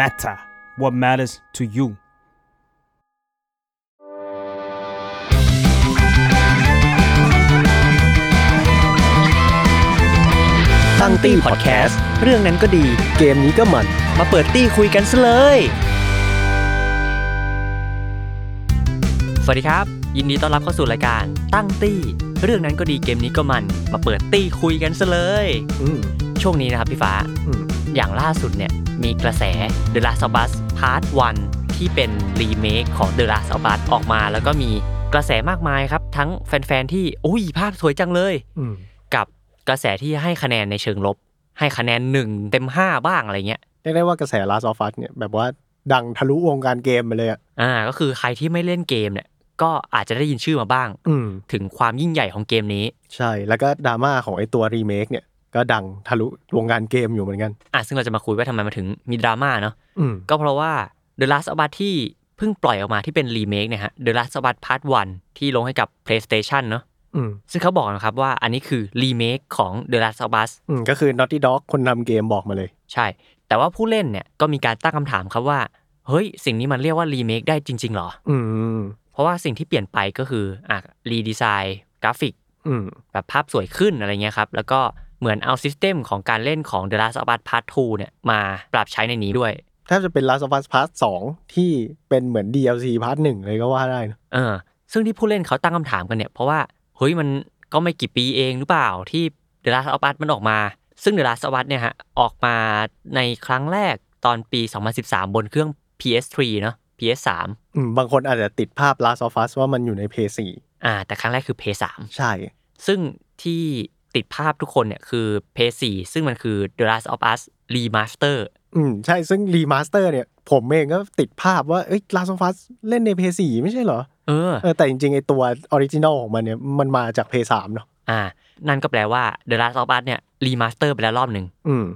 matter what matters to you ตั้งตี้พอดแคสต์เรื่องนั้นก็ดี เกมนี้ก็มัน มาเปิดตี้คุยกันซะเลย สวัสดีครับ ยินดีต้อนรับเข้าสู่รายการตั้งตี้ เรื่องนั้นก็ดีเกมนี้ก็มัน มาเปิดตี้คุยกันซะเลย อืมช่วงนี้นะครับพี่ฟ้า อืม อย่างล่าสุดเนี่ยมีกระแส The Last of Us Part 1 ที่เป็นรีเมคของ The Last of Us ออกมา แล้วก็มีกระแสมากมายครับ ทั้งแฟนๆที่อุ้ยภาพสวยจังเลยอืมกับกระแสที่ให้คะแนนในเชิงลบ ให้คะแนนหนึ่งเต็มห้าบ้างอะไรเงี้ยเรียกได้ว่ากระแส Last of Us เนี่ยแบบว่าดังทะลุวงการเกมไปเลยอะอ่า ก็คือใครที่ไม่เล่นเกมเนี่ยก็อาจจะได้ยินชื่อมาบ้างอืมถึงความยิ่งใหญ่ของเกมนี้ ใช่แล้วก็ดราม่าของไอตัวรีเมคเนี่ย ก็ดังทะลุวงการเกมอยู่เหมือนกัน อะซึ่งเราจะมาคุยว่าทำไมมันถึงมีดราม่าเนาะอืมก็เพราะว่า The Last of Us ที่เพิ่งปล่อยออกมาที่เป็นรีเมคเนี่ยฮะ The Last of Us Part 1 ที่ลงให้กับ PlayStation เนาะอืมซึ่งเขาบอกนะครับว่าอันนี้คือรีเมคของ The Last of Us อืมก็คือ Naughty Dog คนทำเกมบอกมาเลย ใช่ แต่ว่าผู้เล่นเนี่ยก็มีการตั้งคำถามครับว่า เฮ้ย สิ่งนี้มันเรียกว่ารีเมคได้จริง ๆ หรอ อืมเพราะว่าสิ่งที่เปลี่ยนไปก็คืออะรีดีไซน์กราฟิกอืมแบบภาพสวยขึ้นอะไรเงี้ยครับ แล้วก็ เหมือนเอาซิสเต็มของการเล่นของ The Last of Us Part 2เนี่ยมาปรับใช้ในนี้ด้วยแทบจะเป็น Last of Us Part 2 ที่เป็นเหมือน DLC Part 1 เลยก็ว่าได้นะเออ ซึ่งที่ผู้เล่นเขาตั้งคำถามกันเนี่ย เพราะว่า เฮ้ยมันก็ไม่กี่ปีเองหรือเปล่าที่ The Last of Us มันออกมา ซึ่ง The Last of Us เนี่ยฮะ ออกมาในครั้งแรกตอนปี 2013 บนเครื่อง PS3 เนาะ PS3 อืมบางคนอาจจะติดภาพ Last of Us ว่ามันอยู่ใน PS4 อ่า แต่ครั้งแรกคือ PS3 ใช่ ซึ่งที่ ติดภาพทุกคนเนี่ยคือ PS4 ซึ่งมันคือ The Last of Us Remaster อืมใช่ซึ่ง remaster เนี่ย ผมเองก็ติดภาพว่าเอ้ย Last of Us เล่นใน PS4 ไม่ใช่เหรอ เออเออแต่จริงๆ ไอตัว original ของมันเนี่ยมันมาจาก PS3 เนาะอ่า นั่นก็แปลว่า The Last of Us เนี่ย Remaster ไปแล้วรอบหนึ่งอืม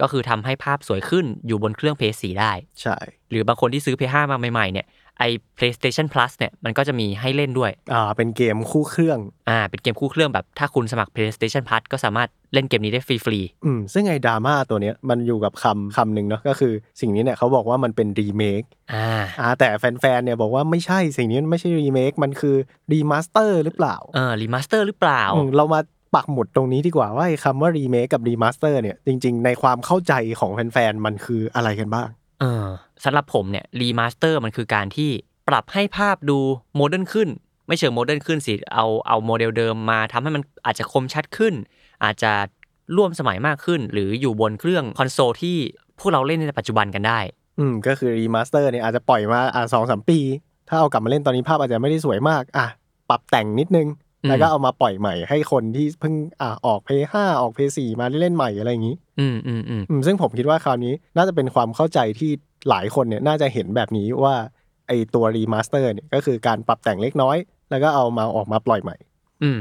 ก็คือทำให้ภาพสวยขึ้นอยู่บนเครื่อง PS4 ได้ ใช่ หรือบางคนที่ซื้อ PS5 มาใหม่ๆเนี่ย ไอ PlayStation Plus เนี่ยมันก็จะมีให้เล่นด้วย อ่า เป็นเกมคู่เครื่อง อ่า เป็นเกมคู่เครื่องแบบถ้าคุณสมัคร PlayStation Plus ก็สามารถเล่นเกมนี้ได้ฟรีอืม ซึ่งไอ้ดราม่าตัวเนี้ยมันอยู่กับคำคำหนึ่งเนาะก็คือสิ่งนี้เนี่ยเขาบอกว่ามันเป็นรีเมคๆอ่า อ่า แต่แฟนๆ เนี่ยบอกว่าไม่ใช่สิ่งนี้มันไม่ใช่รีเมค มันคือremaster หรือเปล่า เออ Remaster หรือเปล่าอืมเรามาปักหมุดตรงนี้ดีกว่าว่าไอ้คำว่ารีเมคกับ remaster เนี่ยจริง ๆ ในความเข้าใจของแฟนๆ มันคืออะไรกันบ้าง เออ สำหรับผมเนี่ย Remaster มันคือการที่ปรับให้ภาพดู modern ขึ้น ไม่เชิง modern ขึ้นสิ เอาเอาโมเดลเดิมมาทำให้มันอาจจะคมชัดขึ้น อาจจะร่วมสมัยมากขึ้น หรืออยู่บนเครื่องคอนโซลที่พวกเราเล่นในปัจจุบันกันได้ อืมก็คือ remaster เนี่ยอาจจะปล่อยมาอ่าสองสามปี ถ้าเอากลับมาเล่นตอนนี้ภาพอาจจะไม่ได้สวยมากอะปรับแต่งนิดนึงอืมแล้วก็เอามาปล่อยใหม่ให้คนที่เพิ่งอ่าออกเพย์ห้าออกเพย์สี่มาเล่นใหม่อะไรอย่างนี้ อืมอืมอืมอืมซึ่งผมคิดว่าคราวนี้น่าจะเป็นความเข้าใจที่ หลายคนเนี่ยน่าจะเห็นแบบนี้ว่าไอตัว remaster เนี่ยก็คือการปรับแต่งเล็กน้อย แล้วก็เอามาออกมาปล่อยใหม่ อืม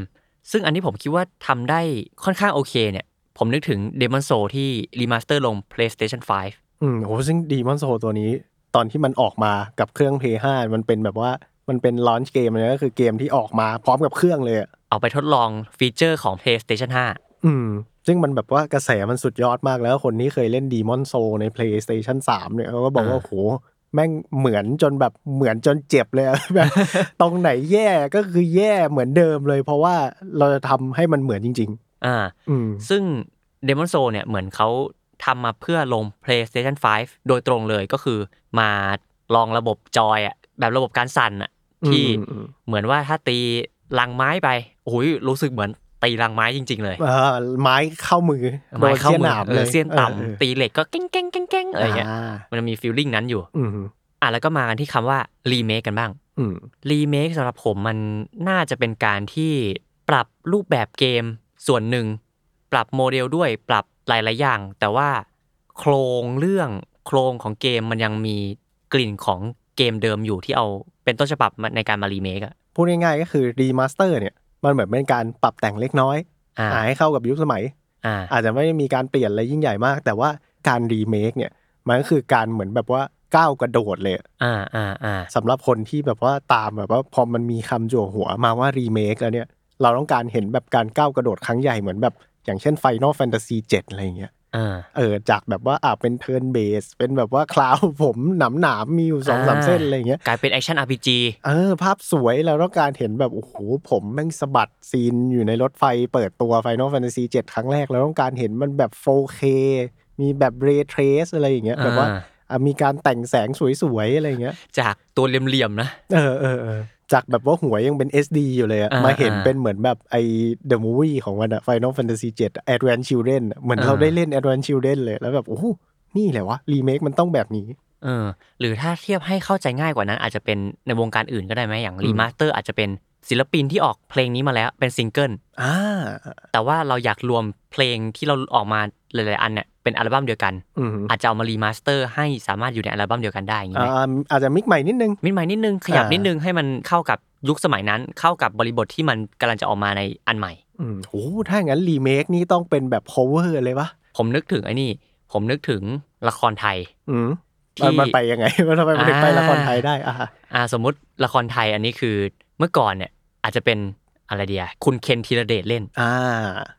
ซึ่งอันที่ผมคิดว่าทำได้ค่อนข้างโอเคเนี่ย ผมนึกถึง Demon Soul ที่ remaster ลง PlayStation 5 อืมโหซึ่งดีมอนโซตัวนี้ ตอนที่มันออกมากับเครื่อง p 5มันเป็นแบบว่ามันเป็นลอนช์เกมเลยก็คือเกมที่ออกมาพร้อมกับเครื่องเลยอะเอาไปทดลองฟีเจอร์ของ PlayStation 5 อืม ซึ่งมันแบบว่ากระแสมันสุดยอดมากแล้วคนที่เคยเล่นดีมอนโซใน PlayStation 3 เนี่ยเขาก็บอกว่าอ่าโหแม่งเหมือนจนแบบเหมือนจนเจ็บเลยอะแบบตรงไหนแย่ก็คือแย่เหมือนเดิมเลย เพราะว่าเราจะทำให้มันเหมือนจริงอ่าๆอืมซึ่ง Demon Soul เนี่ยเหมือนเขาทำมาเพื่อลง PlayStation 5 โดยตรงเลยก็คือมาลองระบบจอยอะแบบระบบการสั่นอะที่อืมอืมเหมือนว่าถ้าตีลังไม้ไปโอ้ยรู้สึกเหมือน ตีลังไม้จริง ๆ เลยเออไม้เข้ามือโดไม้นเข้าเสี้ยนมืหอนามเอเลอยเสี้ยนเออต่ำตีเหล็กก็เก้งเก้งเก้งเก้งอะไรเงี้ยอ่ามันมีฟีลลิ่งนั้นอยู่อืมอะแล้วก็มากันที่คำว่ารีเมคกันบ้างอืมรีเมคสำหรับผมมันน่าจะเป็นการที่ปรับรูปแบบเกมส่วนหนึ่ง ปรับโมเดลด้วยปรับหลาย ๆ อย่าง แต่ว่าโครงเรื่องโครงของเกมมันยังมีกลิ่นของเกมเดิมอยู่ที่เอาเป็นต้นฉบับมาในการมารีเมคอะพูดง่ายๆก็คือ remaster เนี่ย มันเหมือนเป็นการปรับแต่งเล็กน้อยอ่าอ่าให้เข้ากับยุคสมัย อ่า อาจจะไม่ได้มีการเปลี่ยนอะไรยิ่งใหญ่มาก แต่ว่าการรีเมคเนี่ยมันก็คือการเหมือนแบบว่าก้าวกระโดดเลยอ่าอ่าอ่าสำหรับคนที่แบบว่าตามแบบว่าพอมันมีคำจั่วหัวมาว่ารีเมคแล้วเนี่ย เราต้องการเห็นแบบการก้าวกระโดดครั้งใหญ่เหมือนแบบ อย่างเช่น Final Fantasy 7อะไรอย่างเงี้ยอ่า เออจากแบบว่าอ่าเป็น turn-based เป็นแบบว่า Cloud ผมหนามหนามๆมีอยู่สองสามอ่าเส้นอะไรอย่างเงี้ยกลายเป็นแอคชั่น RPG เออ ภาพสวยเราต้องการเห็นแบบโอ้โหผมแม่งสะบัดซีนอยู่ในรถไฟเปิดตัว Final Fantasy 7ครั้งแรกเราต้องการเห็นมันแบบ 4K มีแบบ Ray Trace อะไรอย่างเงี้ยอ่าแบบว่าอะมีการแต่งแสงสวยๆอะไรอย่างเงี้ย จากตัวเหลี่ยมๆนะ เออเออเออ จากแบบว่าหัวยังเป็น SD อยู่เลยอะอ่ามาเห็นอ่าเป็นเหมือนแบบไอ้ The Movie ของมันอะ Final Fantasy 7อะ Advance Children อะเหมือนอ่าเราได้เล่น Advent Children เลย แล้วแบบ โอ้โหนี่แหละวะ รีเมคมันต้องแบบนี้เออหรือถ้าเทียบให้เข้าใจง่ายกว่านั้นอาจจะเป็นในวงการอื่นก็ได้ไหมอย่างอืมรีมาสเตอร์อาจจะเป็น ศิลปินที่ออกเพลงนี้มาแล้วเป็นซิงเกิลอ่าแต่ว่าเราอยากรวมเพลงที่เราออกมาหลายๆอันเนี่ยเป็นอัลบั้มเดียวกันอืมอาจจะเอามารีมาสเตอร์ ให้สามารถอยู่ในอัลบั้มเดียวกันได้อย่างนี้ไหมอ่าอาจจะ mix ใหม่นิดนึง mix ใหม่นิดนึง ขยับอ่านินิดนึงให้มันเข้ากับยุคสมัยนั้น เข้ากับบริบทที่มันกำลังจะออกมาในอันใหม่อืมโอ้ถ้างั้นรีเมคนี่ต้องเป็นแบบ cover เลยปะผมนึกถึงไอ้นี่ ผมนึกถึงละครไทยอืมที่มันมันไปยังไงมันทำไมมันถึงไปละครไทยได้อะอ่าสมมุติละครไทยอันนี้คือเมื่อก่อนเนี่ย อาจจะเป็นอะไรเดียคุณเคนธีรเดชเล่นอ่า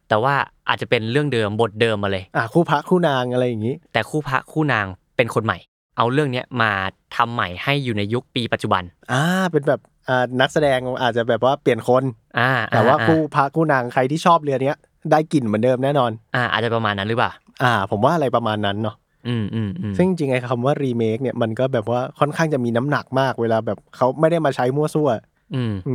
แต่ว่าอาจจะเป็นเรื่องเดิมบทเดิมมาเลยอ่าคู่พระคู่นางอะไรอย่างนี้ แต่คู่พระคู่นางเป็นคนใหม่ เอาเรื่องเนี้ยมาทำใหม่ให้อยู่ในยุคปีปัจจุบันอ่าเป็นแบบอ่านักแสดงอาจจะแบบว่าเปลี่ยนคนอ่าแต่ว่าอ่คู่พระคู่นางใครที่ชอบเรือเนี้ยได้กลิ่นเหมือนเดิมแน่นอนอ่าอาจจะประมาณนั้นหรือเปล่าอ่า ผมว่าอะไรประมาณนั้นเนาะอืมอืมอืมซึ่งจริงๆไอ้คำว่ารีเมคเนี่ยมันก็แบบว่าค่อนข้างจะมีน้ำหนักมากเวลาแบบเขาไม่ได้มาใช้มั่วซั่วอืมมัน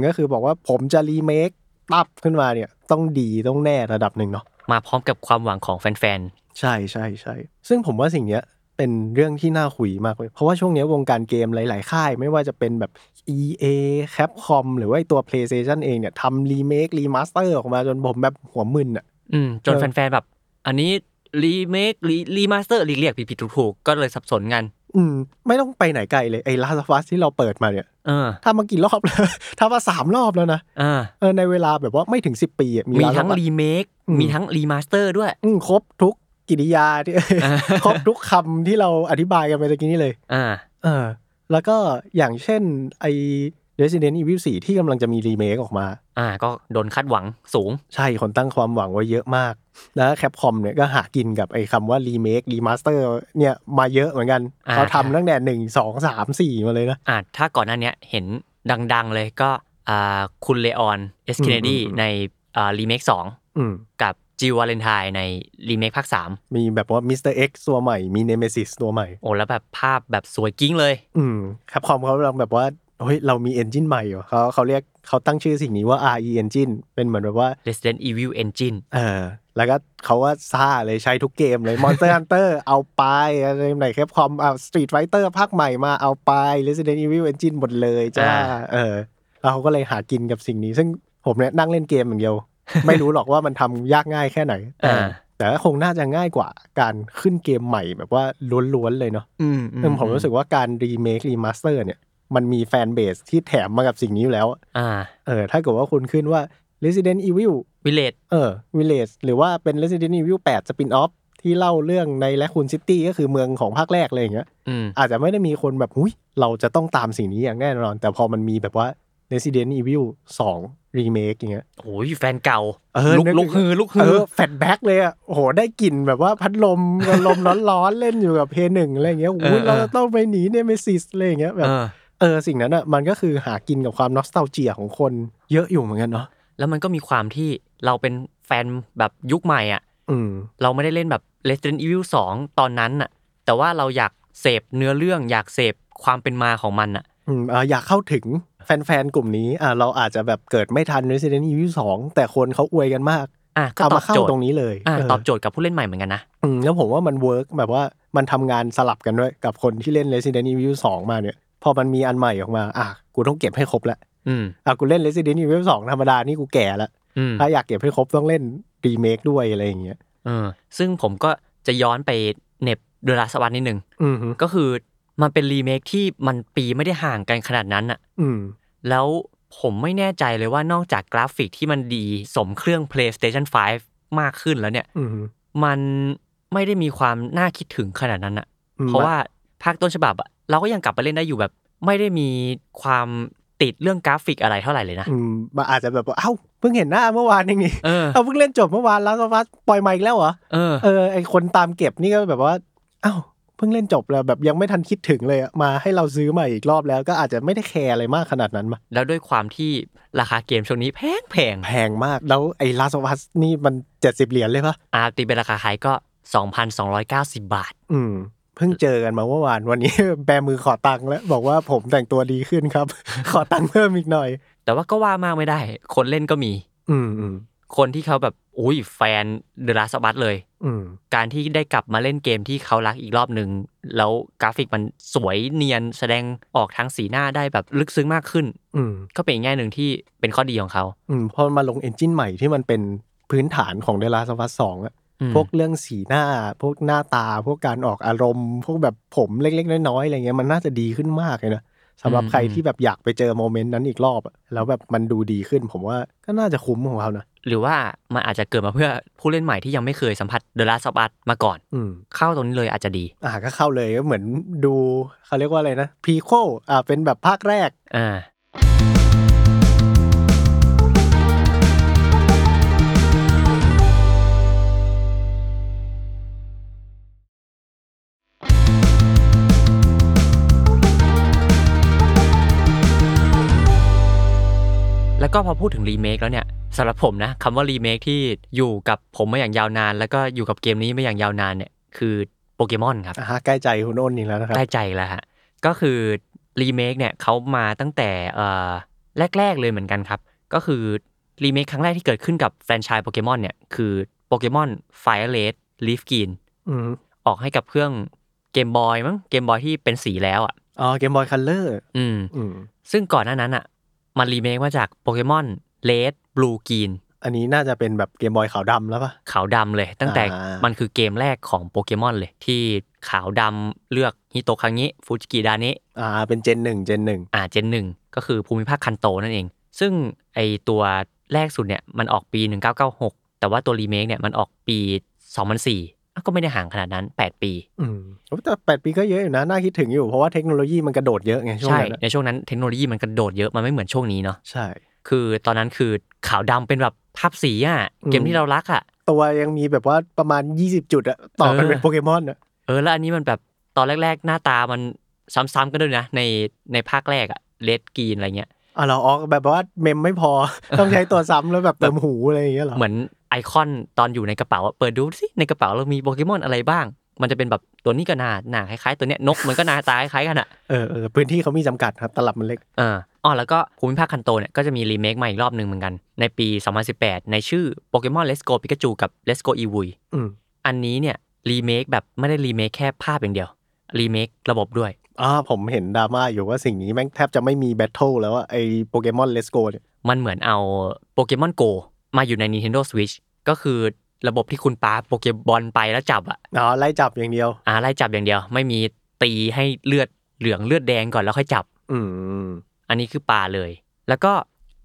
ก็คือบอกว่าผมจะรีเมคตับขึ้นมาเนี่ย ต้องดีต้องแน่ระดับหนึ่งเนาะมาพร้อมกับความหวังของแฟนใช่ใช่ใช่ซึ่งผมว่าสิ่งเนี้ยเป็นเรื่องที่น่าคุยมากเลย เพราะว่าช่วงเนี้ยวงการเกมหลาย ๆ ค่าย ไม่ว่าจะเป็นแบบ EA Capcom หรือว่าไอ้ตัว PlayStation เองเนี่ยทำรีเมครีมาสเตอร์ออกมาจนผมแบบหัวมึนอะๆอืมจนเออแฟน ๆ แบบ อันนี้รีเมครีรีมาสเตอร์เรียกผิดๆถูกๆ ก็เลยสับสนกัน อืม ไม่ต้องไปไหนไกลเลยไอ้ Last of Us ที่เราเปิดมาเนี่ยเออถ้ามากี่รอบแล้วถ้ามาสามรอบแล้วนะอ่าเออในเวลาแบบว่าไม่ถึงสิบปีอะมีมี Last of ทั้ง Us รีเมคอืมมีทั้งรีมาสเตอร์ด้วย อืมครบทุกกิริยาที่อ่าครบทุกคำที่เราอธิบายกันไปตะกี้นี้เลย อ่า เออ แล้วก็อย่างเช่นไอ Resident Evil 4 ที่กำลังจะมีรีเมคออกมา อ่า ก็โดนคาดหวังสูง ใช่ คนตั้งความหวังไว้เยอะมาก แล้ว Capcom เนี่ยก็หากินกับไอ้คำว่ารีเมครีมาสเตอร์เนี่ยมาเยอะเหมือนกันอ่าเขาทำตั้งแต่หนึ่งสองสามสี่มาเลยนะอ่าถ้าก่อนหน้าเนี้ยเห็นดังๆเลยก็อ่าคุณ Leon S. อืมเคนเนดีอืมอืมในอ่ารีเมคสองอืมกับ Jill Valentine ในรีเมคภาคสามมีแบบว่า Mr. X ตัวใหม่มี Nemesis ตัวใหม่ โอ้ แล้วแบบภาพแบบสวยกิ้งเลย อืม Capcom เขากำลังแบบว่า เฮ้ยเรามี engine ใหม่เหรอเขาเขาเรียกเขาตั้งชื่อสิ่งนี้ว่า RE Engine เป็นเหมือนแบบว่า Resident Evil Engine เออแล้วก็เขาว่าซ่าเลยใช้ทุกเกมเลย Monster Hunter เอาไปอะไรไหน Capcom เอา Street Fighter ภาคใหม่มาเอาไป Resident Evil Engine หมดเลยจ้าอ่าเออแล้วเขาก็เลยหากินกับสิ่งนี้ ซึ่งผมเนี่ยนั่งเล่นเกมอย่างเดียว ไม่รู้หรอกว่ามันทำยากง่ายแค่ไหนแต่อ่าแต่ก็คงน่าจะง่ายกว่าการขึ้นเกมใหม่แบบว่าล้วนๆเลยเนาะอืมซึ่งผมรู้สึกว่าการรีเมครีมาสเตอร์เนี่ย มันมี fanbase ที่แถมมากับสิ่งนี้อยู่แล้ว อ่า เออ ถ้าเกิดว่าคุณขึ้นว่า Resident Evil Village เออ Village หรือว่าเป็น Resident Evil 8 Spin Off ที่เล่าเรื่องใน Raccoon City ก็คือเมืองของภาคแรกเลยอย่างเงี้ยอืมอาจจะไม่ได้มีคนแบบหุยเราจะต้องตามสิ่งนี้อย่างแน่นอน แต่พอมันมีแบบว่า Resident Evil 2 Remake อย่างเงี้ยโอ้ยแฟนเก่าเออลุกนึกลุกฮือลุกเอฮืออ flashback เลยอะโอ้โหได้กลิ่นแบบว่าพัดลมลมร้อนๆเล่นอยู่กับ Play หนึ่งอะไรอย่างเงี้ยอุ้ยเราจะต้องไปหนี Nemesis อะไรอย่างเงี้ยแบบ เออเออสิ่งนั้นอะมันก็คือหากินกับความนอสตาเจียของคนเยอะอยู่เหมือนกันเนาะแล้วมันก็มีความที่เราเป็นแฟนแบบยุคใหม่อะอืมเราไม่ได้เล่นแบบ Resident Evil 2 ตอนนั้นน่ะ แต่ว่าเราอยากเสพเนื้อเรื่องอยากเสพความเป็นมาของมันน่ะอืมอ่าอยากเข้าถึงแฟนๆกลุ่มนี้อ่าเราอาจจะแบบเกิดไม่ทัน Resident Evil 2 แต่คนเขาอวยกันมากอะก็เอาตอมาบเข้าโจทย์ตรงนี้เลยอะเออตอบโจทย์กับผู้เล่นใหม่เหมือนกันนะอืมแล้วผมว่ามันเวิร์กแบบว่ามันทำงานสลับกันด้วยกับคนที่เล่น Resident Evil 2 มาเนี่ย พอมันมีอันใหม่ออกมา อะกูต้องเก็บให้ครบละอืมอะกูเล่น Resident Evil 2 ธรรมดานี่กูแก่ละอืมถ้าอยากเก็บให้ครบต้องเล่นรีเมคด้วยอะไรอย่างเงี้ยเออซึ่งผมก็จะย้อนไปเหน็บเดลาสวัสนิดนึงอืมฮึก็คือมันเป็นรีเมคที่มันปีไม่ได้ห่างกันขนาดนั้นน่ะอืมแล้วผมไม่แน่ใจเลยว่านอกจากกราฟิกที่มันดีสมเครื่อง PlayStation 5 มากขึ้นแล้วเนี่ยอืมฮึมันไม่ได้มีความน่าคิดถึงขนาดนั้นอะอืมเพราะว่าภาคต้นฉบับอะ เราก็ยังกลับไปเล่นได้อยู่แบบ ไม่ได้มีความติดเรื่องกราฟิกอะไรเท่าไหร่เลยนะอืมมันอาจจะแบบว่าเอ้าเพิ่งเห็นหน้าเมื่อวานเองนี่เออเอาเพิ่งเล่นจบเมื่อวานแล้วก็ว่าปล่อยมาอีกแล้วเหรอเออเออไอคนตามเก็บนี่ก็แบบว่าเอ้าเพิ่งเล่นจบแล้วแบบยังไม่ทันคิดถึงเลยอะมาให้เราซื้อมาอีกรอบแล้วก็อาจจะไม่ได้แคร์อะไรมากขนาดนั้นมาแล้วด้วยความที่ราคาเกมช่วงนี้แพงแพงแพงมากแล้วไอ้ลาสวัสนี่มันเจ็ดสิบเหรียญเลยปะอาตีเป็นราคาไทยก็ 2,290 บาท อืม เพิ่งเจอกันมาเมื่อวาน วันนี้แบมือขอตังค์แล้ว บอกว่าผมแต่งตัวดีขึ้นครับ ขอตังค์เพิ่มอีกหน่อย แต่ว่าก็ว่ามากไม่ได้ คนเล่นก็มี อืมอืมคนที่เขาแบบอุ้ยแฟนเดอะลาสบัสเลย อืมการที่ได้กลับมาเล่นเกมที่เขารักอีกรอบหนึ่งแล้วกราฟิกมันสวยเนียนแสดงออกทางสีหน้าได้แบบลึกซึ้งมากขึ้น อืมก็เป็นอีกแง่หนึ่งที่เป็นข้อดีของเขา อืมพอมาลง engine ใหม่ที่มันเป็นพื้นฐานของ The Last of Us สองอะอืม พวกเรื่องสีหน้า พวกหน้าตา พวกการออกอารมณ์ พวกแบบผมเล็กๆน้อยๆอะไรเงี้ยมันน่าจะดีขึ้นมากเลยนะสำหรับใครที่แบบอยากไปเจอ moment นั้นอีกรอบอะแล้วแบบมันดูดีขึ้น ผมว่าก็น่าจะคุ้มของเขานะหรือว่ามันอาจจะเกิดมาเพื่อผู้เล่นใหม่ที่ยังไม่เคยสัมผัสเดอะลาสบัสมาก่อนอืมเข้าตรงนี้เลยอาจจะดี อ่าก็เข้าเลยก็เหมือนดูเขาเรียกว่าอะไรนะพีโคอ่าเป็นแบบภาคแรกอ่า แล้วก็พอพูดถึงรีเมคแล้วเนี่ยสำหรับผมนะคำว่ารีเมคที่อยู่กับผมมาอย่างยาวนาน แล้วก็อยู่กับเกมนี้มาอย่างยาวนานเนี่ยคือโปเกมอนครับอ่าใกล้ใจคุณอ้นอีกแล้วนะครับใกล้ใจแล้วฮะก็คือรีเมคเนี่ยเขามาตั้งแต่เอ่อแรก ๆ เลยเหมือนกันครับ ก็คือรีเมคครั้งแรกที่เกิดขึ้นกับแฟรนไชส์โปเกมอนเนี่ยคือโปเกมอน FireRed LeafGreen อืมออกให้กับเครื่อง Game Boy มั้ง Game Boy ที่เป็นสีแล้วอะอ๋อ Game Boy Color อืมอืมซึ่งก่อนหน้านั้นอะ มันรีเมคมาจากโปเกมอน Red Blue Green อันนี้น่าจะเป็นแบบ Game Boy ขาวดำแล้วปะขาวดำเลย ตั้งแต่อ่ามัมันคือเกมแรกของโปเกมอนเลย ที่ขาวดำเลือกฮิโตคาเงะฟุชิกิดาเนะอ่าเป็น gen หนึ่ง gen หนึ่งอ่า gen หนึ่งก็คือภูมิภาคคันโตนั่นเอง ซึ่งไอตัวแรกสุดเนี่ยมันออกปี 1996 แต่ว่าตัวรีเมคเนี่ยมันออกปี 2004อะ ก็ไม่ได้ห่างขนาดนั้น 8 ปี อืมแต่แปดปีก็เยอะอยู่นะ น่าคิดถึงอยู่ เพราะว่าเทคโนโลยีมันกระโดดเยอะไงช่วงใช่นั้นอะในช่วงนั้นเทคโนโลยีมันกระโดดเยอะ มันไม่เหมือนช่วงนี้เนาะ ใช่ คือตอนนั้นคือขาวดำเป็นแบบภาพสีอะอืมเกมที่เรารักอะ ตัวยังมีแบบว่าประมาณ 20 จุดอะต่อกันเออเป็นโปเกมอนอะเออ แล้วอันนี้มันแบบตอนแรก ๆ หน้าตามันซ้ำๆกันด้วยนะ ในในภาคแรกอะเลดกีนอะไรเงี้ยอะเราออกแบบว่าเมมไม่พอต้องใช้ตัวซ้ำแล้วแบบเติมหูอะไรอย่างเงี้ยเหรอ เหมือน ไอคอนตอนอยู่ในกระเป๋าอะเปิดดูสิในกระเป๋าเรามีโปเกมอนอะไรบ้าง มันจะเป็นแบบตัวนี้ก็หน้าหน้าคล้ายๆ ตัวเนี้ยนกมันก็หน้าตาคล้ายๆกันอะเออเออพื้นที่เขามีจำกัดครับตลับมันเล็กเอออ๋อแล้วก็ภูมิภาคคันโตเนี่ยก็จะมีรีเมคมาอีกรอบหนึ่งเหมือนกัน ในปี 2018 ในชื่อโปเกมอน Let's Go Pikachu กับ Let's Go e v o y อืมอันนี้เนี่ยรีเมคแบบไม่ได้รีเมคแค่ภาพอย่างเดียวรีเมคระบบด้วยอ่าผมเห็นดราม่าอยู่ว่าสิ่งนี้แม่งแทบจะไม่มี battle แล้วอะไอโปเกมอน Let's Go เนี่ยมันเหมือนเอาโปเกมอน Go มาอยู่ใน Nintendo Switch ก็คือระบบที่คุณปาโปเกมอนไปแล้วจับอะอ๋อไล่จับอย่างเดียวอ่าไล่จับอย่างเดียว ไม่มีตีให้เลือดเหลืองเลือดแดงก่อนแล้วค่อยจับ อืมอันนี้คือปาเลย แล้วก็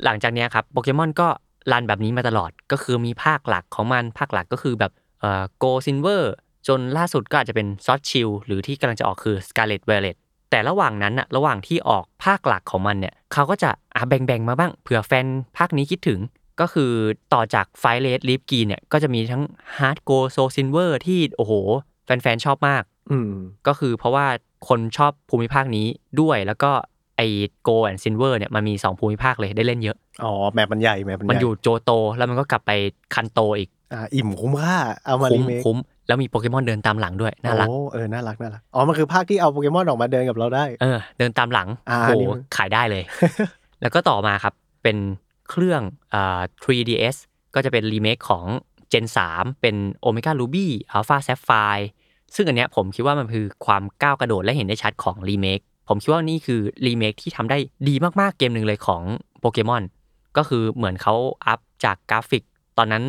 หลังจากเนี้ยครับโปเกมอนก็ run แบบนี้มาตลอดก็คือมีภาคหลักของมันภาคหลักก็คือแบบเอ่อ Gold Silver จนล่าสุดก็อาจจะเป็นซอสชิลหรือที่กำลังจะออกคือ Scarlet Violet แต่ระหว่างนั้นอะระหว่างที่ออกภาคหลักของมันเนี่ยเขาก็จะอะแบ่งๆมาบ้างเผื่อแฟนภาคนี้คิดถึง ก็คือต่อจาก FireRed LeafGreen เนี่ยก็จะมีทั้ง HeartGold SoulSilver ที่โอ้โห แฟนๆ ชอบมาก อืมก็คือเพราะว่าคนชอบภูมิภาคนี้ด้วยแล้วก็ไอ Gold and Silver เนี่ยมันมี 2 ภูมิภาคเลยได้เล่นเยอะ อ๋อ map มันใหญ่ map มันใหญ่อยู่โจโต แล้วมันก็กลับไปคันโตอีก อ่า อืมคุ้มค่าเอามาคุ้รีมเมคคุ้มแล้วมีโปเกมอนเดินตามหลังด้วย น่ารัก โอ้เออ น่ารัก น่ารัก อ๋อ มันคือภาคที่เอาโปเกมอนออกมาเดินกับเราได้ เออ เดินตามหลังอ่าโหนี่มันขายได้เลย แล้วก็ต่อมาครับ เป็น เครื่องอ่า 3DS ก็จะเป็นรีเมคของ Gen 3 เป็น Omega Ruby Alpha Sapphire ซึ่งอันเนี้ยผมคิดว่ามันคือความก้าวกระโดดและเห็นได้ชัดของรีเมคผมคิดว่านี่คือรีเมคที่ทำได้ดีมากๆเกมหนึ่งเลยของโปเกมอนก็คือเหมือนเขาอัพจากกราฟิก ตอนนั้น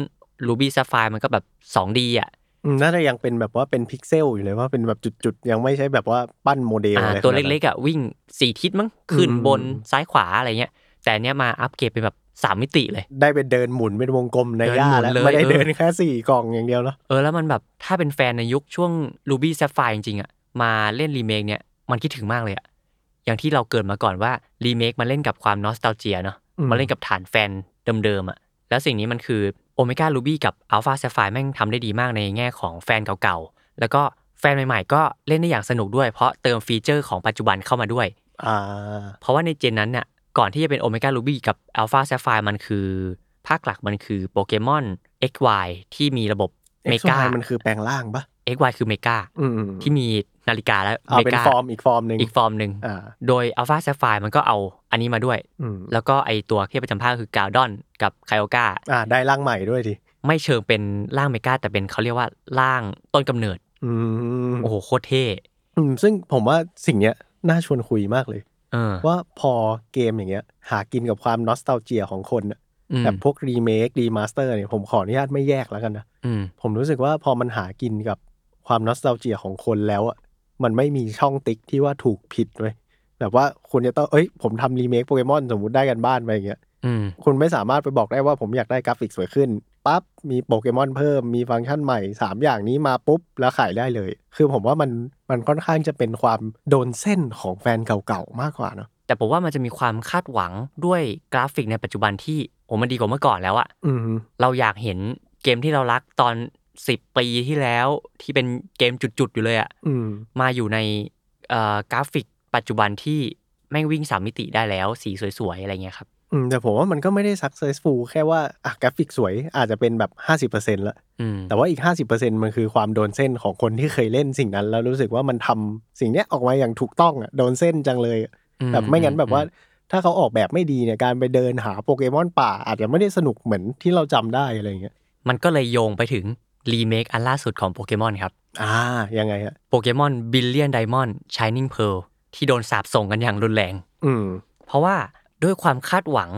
Ruby Sapphire มันก็แบบ 2D อะอืมน่าจะยังเป็นแบบว่าเป็นพิกเซลอยู่เลยว่าเป็นแบบจุดๆ ยังไม่ใช่แบบว่าปั้นโมเดลอ่าอะไรตัวขนาดนั้นเล็กๆอะวิ่งสี่ทิศมั้งขึ้นอืมบนซ้ายขวาอะไรเงี้ย แต่อันเนี้ยมาอัปเกรดเป็นแบบ สามมิติเลย ได้เป็นเดินหมุนเป็นวงกลมในเดินย่าหมุนแล้วเลยไม่ได้เออเดินแค่สี่กล่องอย่างเดียวเนาะเออแล้วมันแบบถ้าเป็นแฟนในยุคช่วง Ruby Sapphire จริงๆอะมาเล่นรีเมคเนี่ยมันคิดถึงมากเลยอะอย่างที่เราเกริ่นมาก่อนว่ารีเมคมันเล่นกับความ nostalgia เนาะอืมมันเล่นกับฐานแฟนเดิมๆอะแล้วสิ่งนี้มันคือ Omega Ruby กับ Alpha Sapphire แม่งทำได้ดีมากในแง่ของแฟนเก่าๆ แล้วก็แฟนใหม่ๆ ก็เล่นได้อย่างสนุกด้วย เพราะเติม feature ของปัจจุบันเข้ามาด้วยอ่าเพราะว่าในเจนนั้นเนี่ย ก่อนที่จะเป็น Omega Ruby กับ Alpha Sapphire มันคือ ภาคหลักมันคือโปเกมอน XY ที่มีระบบเม XY กามันคือแปลงร่างปะ XY คือเมกาอืมที่มีนาฬิกาและเอาเป็นเมกาฟอร์มอีกฟอร์มหนึ่งอีกฟอร์มหนึ่งอ่าโดย Alpha Sapphire มันก็เอาอันนี้มาด้วยอืมแล้วก็ไอตัวเทพประจำภาคคือกราดอนกับไคโอกาอ่าได้ร่างใหม่ด้วยดิไม่เชิงเป็นร่างเมกาแต่เป็นเขาเรียกว่าร่างต้นกำเนิดอืมโอ้โหโคตรเท่อืมซึ่งผมว่าสิ่งเนี้ยน่าชวนคุยมากเลย เออ ว่าพอเกมอย่างเงี้ย หากินกับความ nostalgia ของคนอะอืม แบบพวก remake remaster เนี่ยผมขออนุญาตไม่แยกแล้วกันนะ อืม ผมรู้สึกว่าพอมันหากินกับความ nostalgia ของคนแล้วอะมันไม่มีช่องติ๊กที่ว่าถูกผิดเว้ยแบบว่าคุณจะต้องเอ้ยผมทำรีเมคโปเกมอนสมมติได้กันบ้านไปอย่างเงี้ย อืม คุณไม่สามารถไปบอกได้ว่าผมอยากได้กราฟิกสวยขึ้น ปั๊บมีโปเกมอนเพิ่มมีฟังก์ชันใหม่สามอย่างนี้มาปุ๊บ แล้วขายได้เลย คือผมว่ามันมันค่อนข้างจะเป็นความโดนเส้นของแฟนเก่าๆ มากกว่าเนาะแต่ผมว่ามันจะมีความคาดหวังด้วยกราฟิกในปัจจุบันที่โอ้มันดีกว่าเมื่อก่อนแล้วอะอืมเราอยากเห็นเกมที่เรารักตอนสิบปีที่แล้วที่เป็นเกมจุดๆอยู่เลยอะอืมมาอยู่ในเอ่อกราฟิกปัจจุบันที่แม่งวิ่งสามมิติได้แล้วสีสวยๆอะไรเงี้ยครับ อืมแต่ผมว่ามันก็ไม่ได้ successful แค่ว่าอะกราฟิกสวยอาจจะเป็นแบบ50%ละอืมแต่ว่าอีก50%มันคือความโดนเส้นของคนที่เคยเล่นสิ่งนั้น แล้วรู้สึกว่ามันทำสิ่งเนี้ยออกมาอย่างถูกต้องอะโดนเส้นจังเลยอะอืมแบบไม่งั้นอืมแบบว่า ถ้าเขาออกแบบไม่ดีเนี่ยการไปเดินหาโปเกมอนป่า อาจจะไม่ได้สนุกเหมือนที่เราจำได้อะไรเงี้ยมันก็เลยโยงไปถึงรีเมคอันล่าสุดของโปเกมอนครับอ่ายังไงฮะโปเกมอน Brilliant Diamond Shining Pearl ที่โดนสาปส่งกันอย่างรุนแรง อืม เพราะว่า ด้วยความคาดหวัง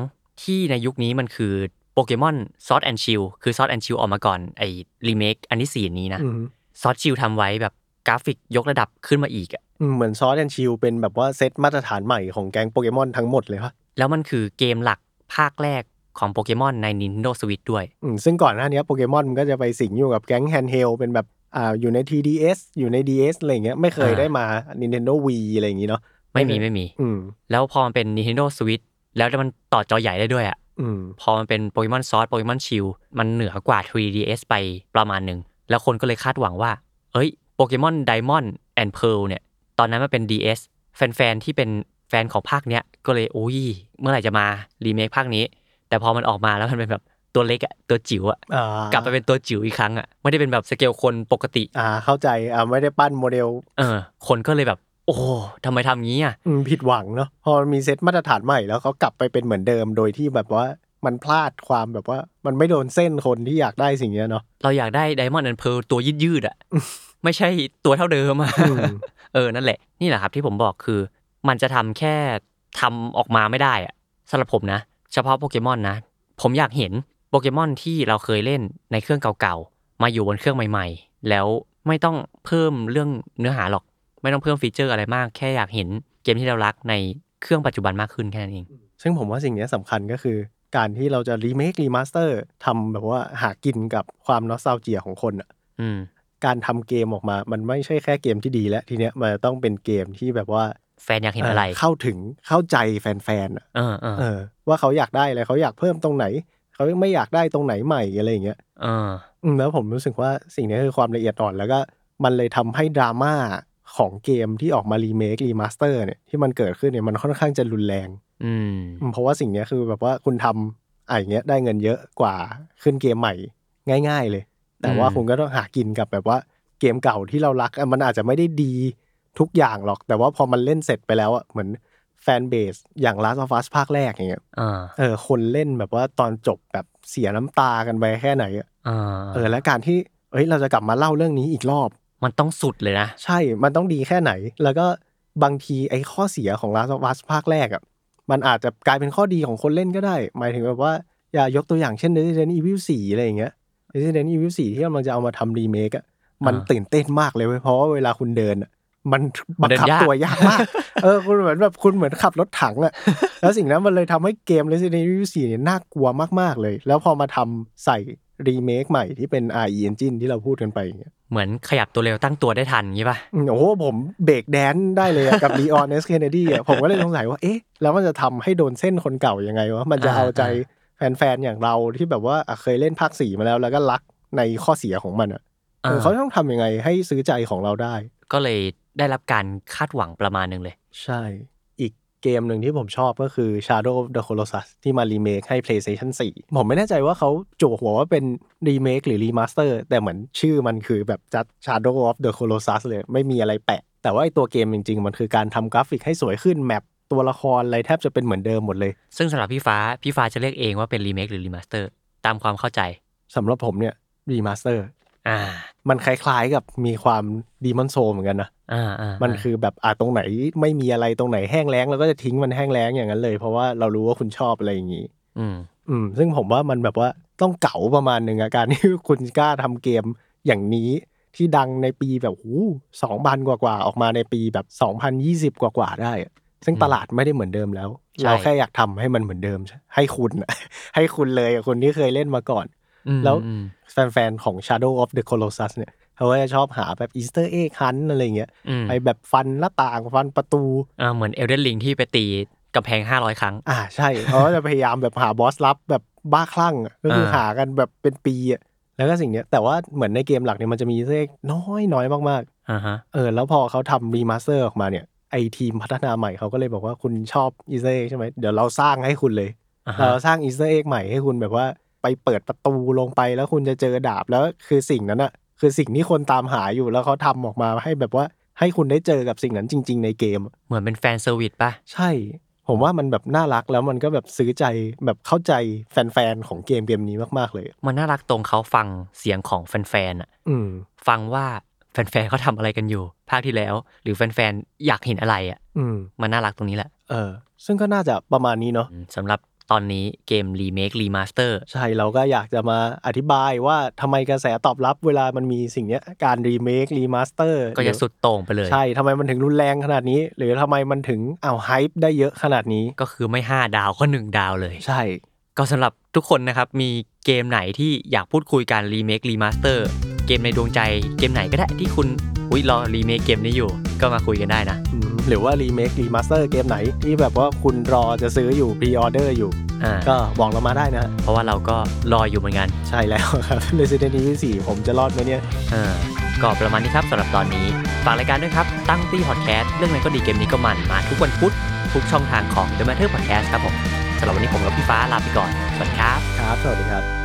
ที่ในยุคนี้มันคือโปเกมอนซอ t แอนชิลคือซอ t แอนชิลออกมาก่อนไอ้รีเมคอันที่สี่นี้นะอืมซอ t ชิลทำไว้แบบกราฟิกยกระดับขึ้นมาอีกอะอืมเหมือน Sword and Shield เป็นแบบว่าเซตมาตรฐานใหม่ของแก๊งโปเกมอนทั้งหมดเลยปะแล้วมันคือเกมหลักภาคแรกของโปเกมอนใน Nintendo Switch ด้วยอืมซึ่งก่อนหน้านี้โปเกมอนมันก็จะไปสิงอยู่กับแก๊ง handheld เป็นแบบอ่าอยู่ใน TDS อยู่ใน DS อะไรเงี้ยไม่เคยอ่าได้มา Nintendo Wii อะไรอย่างงี้เนาะไม่มีไม่มีอืมแล้วพอมันเป็น Nintendo Switch แล้วมันต่อจอใหญ่ได้ด้วยอะอืมพอมันเป็นโปเกมอนซอ t โปเกมอนชิลมันเหนือกว่า 3DS ไปประมาณหนึ่ง แล้วคนก็เลยคาดหวังว่า เอ้ยโปเกมอน Diamond and Pearl เนี่ย ตอนนั้นมันเป็น DS แฟนๆ ที่เป็นแฟนของภาคเนี้ย ก็เลยโอ้ย เมื่อไหร่จะมา รีเมคภาคนี้ แต่พอมันออกมาแล้วมันเป็นแบบตัวเล็กอะตัวจิ๋วอะอ่ากลับไปเป็นตัวจิ๋วอีกครั้งอะไม่ได้เป็นแบบสเกลคนปกติ อ่าเข้าใจอ่าไม่ได้ปั้นโมเดล เออ คนก็เลยแบบโอ้ทำไมทำงี้อะอืมผิดหวังเนาะพอมีเซตมาตรฐานใหม่แล้วเขากลับไปเป็นเหมือนเดิมโดยที่แบบว่ามันพลาดความแบบว่า มันไม่โดนเส้นคนที่อยากได้สิ่งเนี้ยเนาะเราอยากได้ Diamond and Pearl ตัวยืดยืดๆอะไม่ใช่ตัวเท่าเดิมอะอืมเออนั่นแหละนี่แหละครับที่ผมบอกคือ มันจะทำแค่ทำออกมาไม่ได้อะสำหรับผมนะ เฉพาะโปเกมอนนะ ผมอยากเห็นโปเกมอนที่เราเคยเล่นในเครื่องเก่าๆมาอยู่บนเครื่องใหม่ ๆ แล้วไม่ต้องเพิ่มเรื่องเนื้อหาหรอก ไม่ต้องเพิ่ม feature อะไรมาก แค่อยากเห็นเกมที่เรารักในเครื่องปัจจุบันมากขึ้นแค่นั้นเอง ซึ่งผมว่าสิ่งเนี้ยสำคัญก็คือ การที่เราจะ remake remasterทำแบบว่าหากินกับความ nostalgia ของคนอะอืมการทำเกมออกมา มันไม่ใช่แค่เกมที่ดีแล้ว ทีเนี้ยมันจะต้องเป็นเกมที่แบบว่าแฟนอยากเห็นอะไร เข้าถึงเข้าใจแฟนๆอะเออเออเออว่าเขาอยากได้อะไรเขาอยากเพิ่มตรงไหน เขาไม่อยากได้ตรงไหนใหม่อะไรอย่างเงี้ยเอออืมแล้วผมรู้สึกว่าสิ่งนี้คือความละเอียดอ่อนแล้วก็มันเลยทำให้ดราม่า ของเกมที่ออกมา remake remaster เนี่ยที่มันเกิดขึ้นเนี่ยมันค่อนข้างจะรุนแรง อืมอืมเพราะว่าสิ่งเนี้ยคือแบบว่าคุณทำอะอย่างเงี้ยได้เงินเยอะกว่าขึ้นเกมใหม่ ง่าย ๆ เลย แต่ว่าอืมคุณก็ต้องหากินกับแบบว่าเกมเก่าที่เรารักอะมันอาจจะไม่ได้ดีทุกอย่างหรอก แต่ว่าพอมันเล่นเสร็จไปแล้วอะเหมือนแฟนเบสอย่าง Last of Us ภาคแรกอย่างเงี้ยอ่าเออ คนเล่นแบบว่าตอนจบแบบเสียน้ำตากันไปแค่ไหนอะอ่าเออ และการที่เอ้ยเราจะกลับมาเล่าเรื่องนี้อีกรอบ มันต้องสุดเลยนะ ใช่ มันต้องดีแค่ไหน แล้วก็บางทีไอ้ข้อเสียของ Last of Us ภาคแรกอะ มันอาจจะกลายเป็นข้อดีของคนเล่นก็ได้ หมายถึงแบบว่าอย่ายกตัวอย่างเช่น Resident Evil 4 อะไรอย่างเงี้ย Resident Evil 4 ที่กำลังจะเอามาทำรีเมคอะ มันอ่าตื่นเต้นมากเลยเว้ย เพราะว่าเวลาคุณเดินอะมันมับันงเดินคับยากตัวยากมาก เออ คุณเหมือนแบบคุณเหมือนขับรถถังอะ แล้วสิ่งนั้นมันเลยทำให้เกม Resident Evil 4เนี่ยน่ากลัวมากๆเลย แล้วพอมาทำใส่ รีเมคใหม่ที่เป็น RE Engine ที่เราพูดกันไปอย่างเงี้ยเหมือนขยับตัวเร็วตั้งตัวได้ทันงี้ป่ะอืมโอ้โหผมเบรกแดนได้เลยอะกับ Leon S Kennedy อะผมก็เลยสงสัยว่าเอ๊ะแล้วมันจะทำให้โดนเส้นคนเก่ายังไงวะมันจะอ่าเอาใจแฟนๆอย่างเราที่แบบว่าอะเคยเล่นภาคสี่มาแล้วแล้วก็รักในข้อเสียของมันอะเออเขาต้องทำยังไงให้ซื้อใจของเราได้ ก็เลยได้รับการคาดหวังประมาณหนึ่งเลย ใช่อีก เกมหนึ่งที่ผมชอบก็คือ Shadow of the Colossus ที่มารีเมคให้ PlayStation 4 ผมไม่แน่ใจว่าเขาจั่วหัวว่าเป็นรีเมคหรือ remaster แต่เหมือนชื่อมันคือแบบจัด Shadow of the Colossus เลยไม่มีอะไรแปะ แต่ว่าไอตัวเกมจริง ๆ มันคือการทำกราฟิกให้สวยขึ้น map ตัวละครอะไรแทบจะเป็นเหมือนเดิมหมดเลย ซึ่งสำหรับพี่ฟ้า พี่ฟ้าจะเรียกเองว่าเป็นรีเมคหรือ remaster ตามความเข้าใจสำหรับผมเนี่ย remaster อ่า มันคล้ายๆกับมีความ Demon's Souls เหมือนกันนะอ่าอ่ามันอ่าคือแบบอะตรงไหนไม่มีอะไรตรงไหนแห้งแล้งเราก็จะทิ้งมันแห้งแล้งอย่างนั้นเลย เพราะว่าเรารู้ว่าคุณชอบอะไรอย่างนี้ อืม อืม ซึ่งผมว่ามันแบบว่าต้องเก๋าประมาณหนึ่งอะการที่คุณกล้าทำเกมอย่างนี้ที่ดังในปีแบบหูสองพันกว่าๆออกมาในปีแบบสองพันยี่สิบกว่าๆได้อะซึ่งอืมตลาดไม่ได้เหมือนเดิมแล้วใช่เราแค่อยากทำให้มันเหมือนเดิม ให้คุณอะให้คุณเลยอะคนที่เคยเล่นมาก่อนอืม แล้วอืมแฟนๆของ Shadow of the Colossus เนี่ยเขาก็จะชอบหาแบบ Easter egg hunt อะไรเงี้ยอืมไปแบบฟันหน้าต่างฟันประตูอ่าเหมือน Elden Ring ที่ไปตีกำแพงห้าร้อยครั้ง อ่าใช่เขาก็จะพยายามแบบหาบอสลับแบบบ้าคลั่งอะก็คืออ่าหากันแบบเป็นปีอะแล้วก็สิ่งเนี้ยแต่ว่าเหมือนในเกมหลักเนี่ยมันจะมีเลขน้อยน้อยมากอ่าฮะๆเออแล้วพอเขาทำ remaster ออกมาเนี่ยไอทีมพัฒนาใหม่เขาก็เลยบอกว่าคุณชอบ Easter egg ใช่ไหมเดี๋ยวเราสร้างให้คุณเลยอ่าเราฮะสร้าง Easter egg ใหม่ให้คุณแบบว่า ไปเปิดประตูลงไปแล้วคุณจะเจอดาบแล้วคือสิ่งนั้นอะคือสิ่งที่คนตามหาอยู่แล้วเขาทำออกมาให้แบบว่าให้คุณได้เจอกับสิ่งนั้นจริง ๆ ในเกม เหมือนเป็น fan service ป่ะใช่ ผมว่ามันแบบน่ารักแล้วมันก็แบบซื้อใจแบบเข้าใจแฟนๆของเกมเกมนี้มากๆเลย มันน่ารักตรงเขาฟังเสียงของแฟนๆอะอืมฟังว่าแฟนๆเขาทำอะไรกันอยู่ ภาคที่แล้ว หรือแฟนๆอยากเห็นอะไรอะอืมมันน่ารักตรงนี้แหละเออ ซึ่งก็น่าจะประมาณนี้เนาะอืมสำหรับ ตอนนี้เกม remake remaster ใช่เราก็อยากจะมาอธิบายว่าทำไมกระแสตอบรับเวลามันมีสิ่งเนี้ยการ remake remaster ก็จะสุดโต่งไปเลย ใช่ทำไมมันถึงรุนแรงขนาดนี้ หรือทำไมมันถึงอ้าว hype์ได้เยอะขนาดนี้ก็คือไม่ 5 ดาวก็ 1 ดาวเลย ใช่ ก็สำหรับทุกคนนะครับมีเกมไหนที่อยากพูดคุยกัน remake remaster เกมในดวงใจเกมไหนก็ได้ที่คุณอุ้ยรอรีเมคเกมนี้อยู่ ก็มาคุยกันได้นะ อืมหรือว่า remake remaster เกมไหน ที่แบบว่าคุณรอจะซื้ออยู่ pre-order อยู่ อ่าก็บอกเรามาได้นะ เพราะว่าเราก็รออยู่เหมือนกันใช่แล้วครับ Resident Evil 4 ผมจะรอดไหมเนี่ย เออก็ประมาณนี้ครับสำหรับตอนนี้ ฝากรายการด้วยครับ ตั้งตี้พอดแคสต์เรื่องไหนก็ดีเกมนี้ก็มันมาทุกวันพุธทุกช่องทางของ The Matter Podcast ครับผมสำหรับวันนี้ผมกับพี่ฟ้าลาไปก่อนสวัสดีครับ ครับ สวัสดีครับ